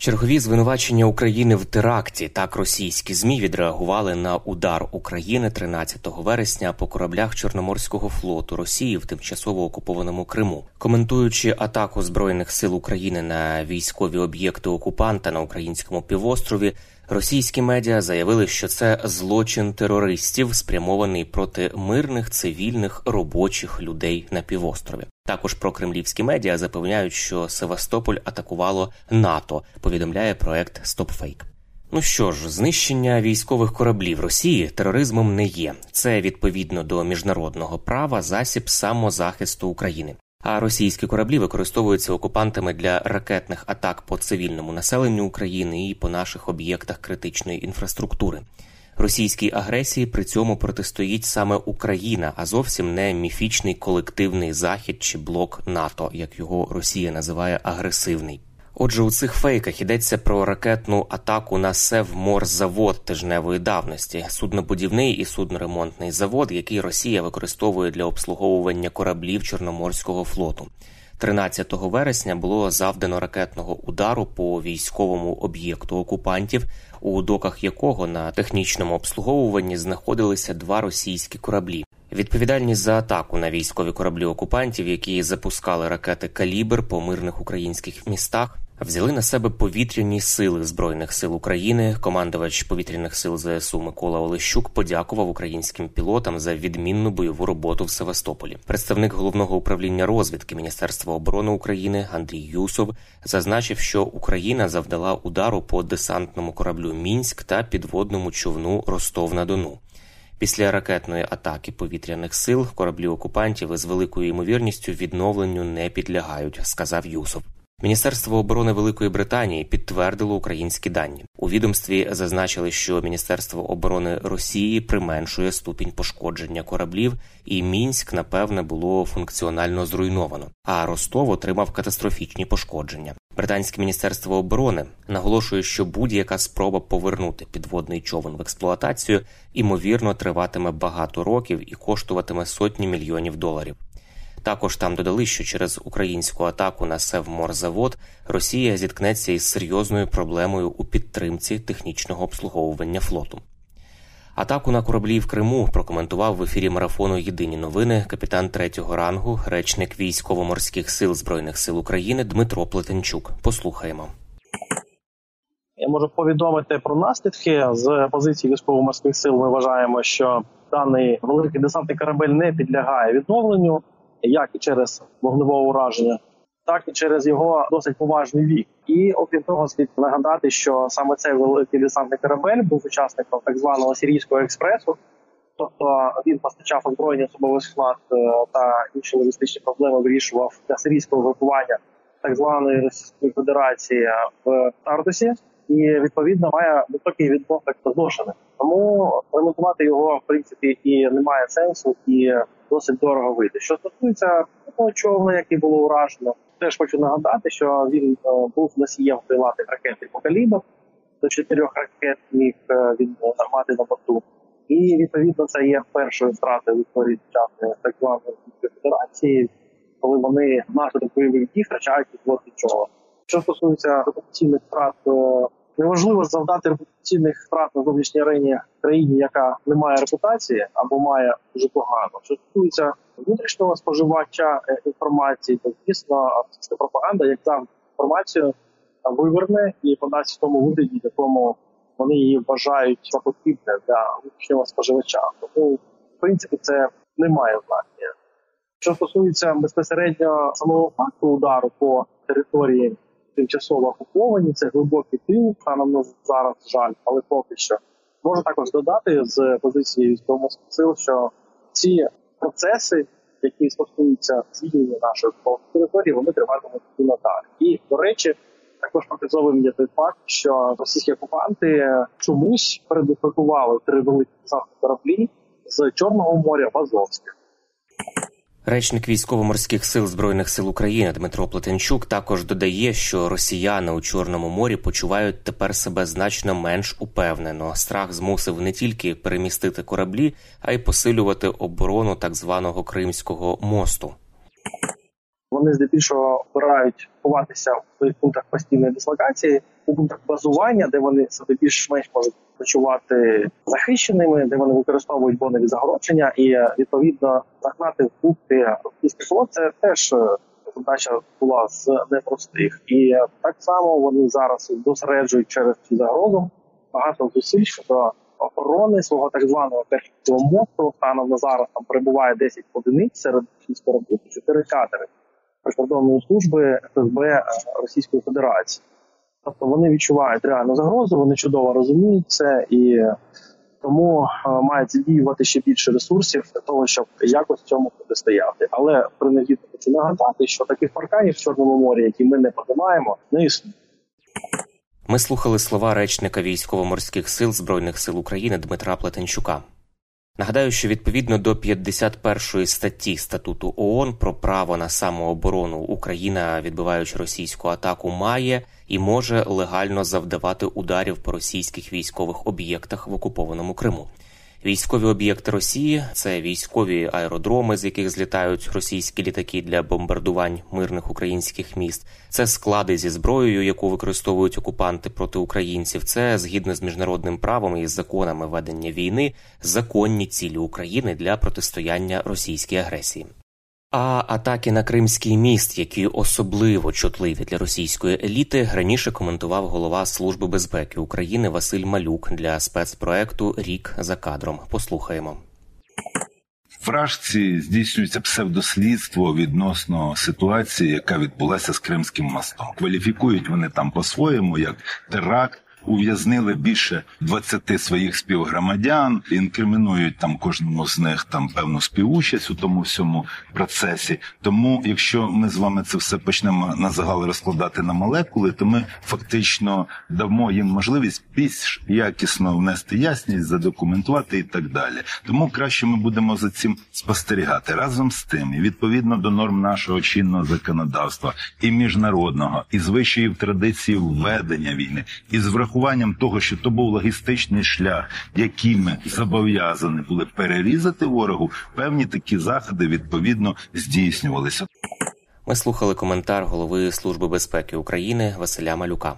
Чергові звинувачення України в теракті так російські змі відреагували на удар України 13 вересня по кораблях Чорноморського флоту Росії в тимчасово окупованому Криму, коментуючи атаку збройних сил України на військові об'єкти окупанта на українському півострові. Російські медіа заявили, що це злочин терористів, спрямований проти мирних цивільних робочих людей на півострові. Також про кремлівські медіа запевняють, що Севастополь атакувало НАТО. Повідомляє проект StopFake. Ну що ж, знищення військових кораблів Росії тероризмом не є. Це відповідно до міжнародного права засіб самозахисту України. А російські кораблі використовуються окупантами для ракетних атак по цивільному населенню України і по наших об'єктах критичної інфраструктури. Російській агресії при цьому протистоїть саме Україна, а зовсім не міфічний колективний захід чи блок НАТО, як його Росія називає агресивний. Отже, у цих фейках йдеться про ракетну атаку на Севморзавод тижневої давності, суднобудівний і судноремонтний завод, який Росія використовує для обслуговування кораблів Чорноморського флоту. 13 вересня було завдано ракетного удару по військовому об'єкту окупантів, у доках якого на технічному обслуговуванні знаходилися два російські кораблі. Відповідальність за атаку на військові кораблі окупантів, які запускали ракети Калібр по мирних українських містах, взяли на себе повітряні сили збройних сил України. Командувач повітряних сил ЗСУ Микола Олещук подякував українським пілотам за відмінну бойову роботу в Севастополі. Представник головного управління розвідки Міністерства оборони України Андрій Юсов зазначив, що Україна завдала удару по десантному кораблю Мінськ та підводному човну Ростов на Дону. Після ракетної атаки повітряних сил кораблі окупантів із великою ймовірністю відновленню не підлягають, сказав Юсов. Міністерство оборони Великої Британії підтвердило українські дані. У відомстві зазначили, що Міністерство оборони Росії применшує ступінь пошкодження кораблів, і мінськ, напевне, було функціонально зруйновано. А Ростов отримав катастрофічні пошкодження. Британське міністерство оборони наголошує, що будь-яка спроба повернути підводний човен в експлуатацію імовірно триватиме багато років і коштуватиме сотні мільйонів доларів. Також там додали, що через українську атаку на Севморзавод Росія зіткнеться із серйозною проблемою у підтримці технічного обслуговування флоту. Атаку на кораблі в Криму прокоментував в ефірі марафону Єдині новини капітан третього рангу, речник військово-морських сил збройних сил України Дмитро Плетенчук. Послухаємо. Я можу повідомити про наслідки з позиції військово-морських сил. Ми вважаємо, що даний великий десантний корабель не підлягає відновленню як і через вогневе ураження, так і через його досить поважний вік. І окрім того, слід нагадати, що саме цей великий десантний корабель був учасником так званого сирійського експресу, тобто він постачав озброєння особовий склад е, та інші логістичні проблеми вирішував для сирійського групування так званої Російської Федерації в Тартусі. І відповідно має високий відсоток зношених. Тому ремонтувати його в принципі і немає сенсу, і досить дорого вийде. Що стосується того човна, який було уражено, теж хочу нагадати, що він е, був носієм крилатих ракет по калібр, до чотирьох ракет міг е, він армати на борту. І відповідно це є першою втратою в історії сучасної так званої Федерації, коли вони внаслідок бойових дій втрачають підводний човен. Що стосується репутаційних втрат Неможливо завдати репутаційних втрат на зовнішній арені країні, яка не має репутації або має дуже погано. Що стосується внутрішнього споживача е, інформації, то звісно, пропаганда, як завжди, інформацію виверне і подасть в тому вигляді, якому вони її вважають за потрібне для внутрішнього споживача. Тому, в принципі, це не має значення. Що стосується безпосередньо самого факту удару по території тимчасово окуповані, це глибокий тил, станом на зараз жаль, але поки що можу також додати з позиції військових сил, що ці процеси, які стосуються звільнення нашої території, вони триватимуть і надалі. І до речі. Також показовим є той факт, що російські окупанти чомусь передислокували три великі кораблі з Чорного моря в Азовське. Речник військово-морських сил збройних сил України Дмитро Плетенчук також додає, що росіяни у Чорному морі почувають тепер себе значно менш упевнено. Страх змусив не тільки перемістити кораблі, а й посилювати оборону так званого Кримського мосту. Вони здебільшого обирають ховатися своїх пунктах постійної дислокації, у пунктах базування, де вони себе більш-менш можуть почувати захищеними, де вони використовують бонові загородження, і відповідно загнати в пункти російських флот. Це теж е, задача була з непростих, і так само вони зараз досереджують через цю загрозу багато зусиль щодо охорони свого так званого технічного мосту. Станом на зараз там перебуває 10 одиниць серед російської роботи, 4 катери прикордонної служби ФСБ е, Російської Федерації. Тобто вони відчувають реальну загрозу, вони чудово розуміють це і тому е, мають задіювати ще більше ресурсів для того, щоб якось цьому протистояти. Але принагідно хочу нагадати, що таких парканів в Чорному морі, які ми не подимаємо, не існує. Ми слухали слова речника військово-морських сил збройних сил України Дмитра Плетенчука. Нагадаю, що відповідно до 51 статті статуту ООН про право на самооборону Україна, відбиваючи російську атаку, має і може легально завдавати ударів по російських військових об'єктах в окупованому Криму. Військові об'єкти Росії це військові аеродроми, з яких злітають російські літаки для бомбардувань мирних українських міст. Це склади зі зброєю, яку використовують окупанти проти українців. Це згідно з міжнародним правом і законами ведення війни, законні цілі України для протистояння російській агресії. А атаки на Кримський міст, які особливо чутливі для російської еліти, раніше коментував голова Служби безпеки України Василь Малюк для спецпроекту Рік за кадром. Послухаємо. Вражці здійснюється псевдослідство відносно ситуації, яка відбулася з Кримським мостом. Кваліфікують вони там по-своєму як теракт ув'язнили більше 20 своїх співгромадян, інкримінують там кожному з них там певну співучасть у тому всьому процесі. Тому, якщо ми з вами це все почнемо на загал розкладати на молекули, то ми фактично дамо їм можливість більш якісно внести ясність, задокументувати і так далі. Тому краще ми будемо за цим спостерігати разом з тим, і відповідно до норм нашого чинного законодавства і міжнародного, і звичаїв традиції введення війни, і з врахуванням того, що то був логістичний шлях, який ми зобов'язані були перерізати ворогу, певні такі заходи відповідно здійснювалися. Ми слухали коментар голови Служби безпеки України Василя Малюка.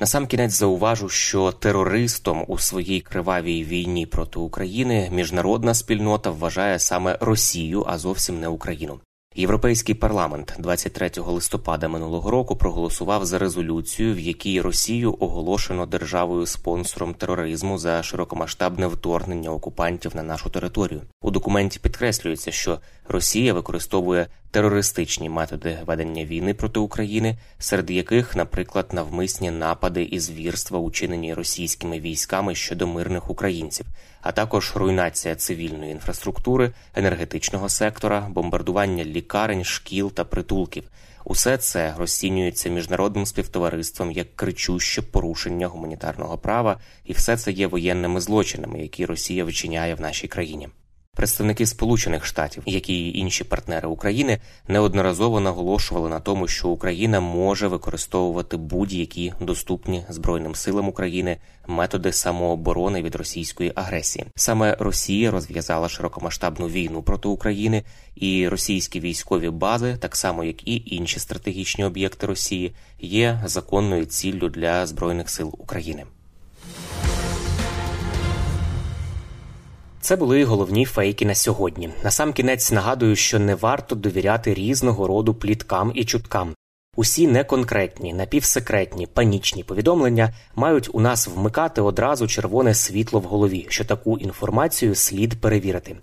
Насамкінець зауважу, що терористом у своїй кривавій війні проти України міжнародна спільнота вважає саме Росію, а зовсім не Україну. Європейський парламент 23 листопада минулого року проголосував за резолюцію, в якій Росію оголошено державою спонсором тероризму за широкомасштабне вторгнення окупантів на нашу територію. У документі підкреслюється, що Росія використовує терористичні методи ведення війни проти України, серед яких, наприклад, навмисні напади і звірства, учинені російськими військами щодо мирних українців, а також руйнація цивільної інфраструктури, енергетичного сектора, бомбардування лікарень, шкіл та притулків. Усе це розцінюється міжнародним співтовариством як кричуще порушення гуманітарного права, і все це є воєнними злочинами, які Росія вчиняє в нашій країні. Представники Сполучених Штатів, які і інші партнери України, неодноразово наголошували на тому, що Україна може використовувати будь-які доступні збройним силам України методи самооборони від російської агресії. Саме Росія розв'язала широкомасштабну війну проти України, і російські військові бази, так само як і інші стратегічні об'єкти Росії, є законною ціллю для збройних сил України. Це були головні фейки на сьогодні. Насамкінець нагадую, що не варто довіряти різного роду пліткам і чуткам. Усі неконкретні, напівсекретні, панічні повідомлення мають у нас вмикати одразу червоне світло в голові, що таку інформацію слід перевірити.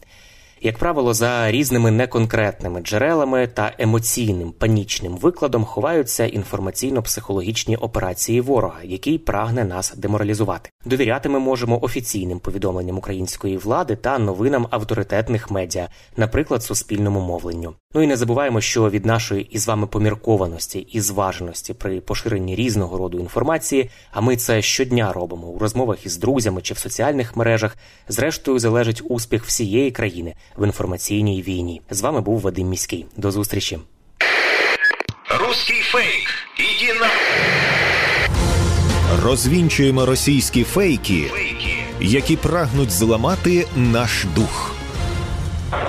Як правило, за різними неконкретними джерелами та емоційним панічним викладом ховаються інформаційно-психологічні операції ворога, який прагне нас деморалізувати. Довіряти ми можемо офіційним повідомленням української влади та новинам авторитетних медіа, наприклад, суспільному мовленню. Ну і не забуваємо, що від нашої із вами поміркованості і зваженості при поширенні різного роду інформації, а ми це щодня робимо у розмовах із друзями чи в соціальних мережах. Зрештою залежить успіх всієї країни в інформаційній війні. З вами був Вадим Міський. До зустрічі. Русский фейк. Иди на... Розвінчуємо російські фейки, Фейки. які прагнуть зламати наш дух.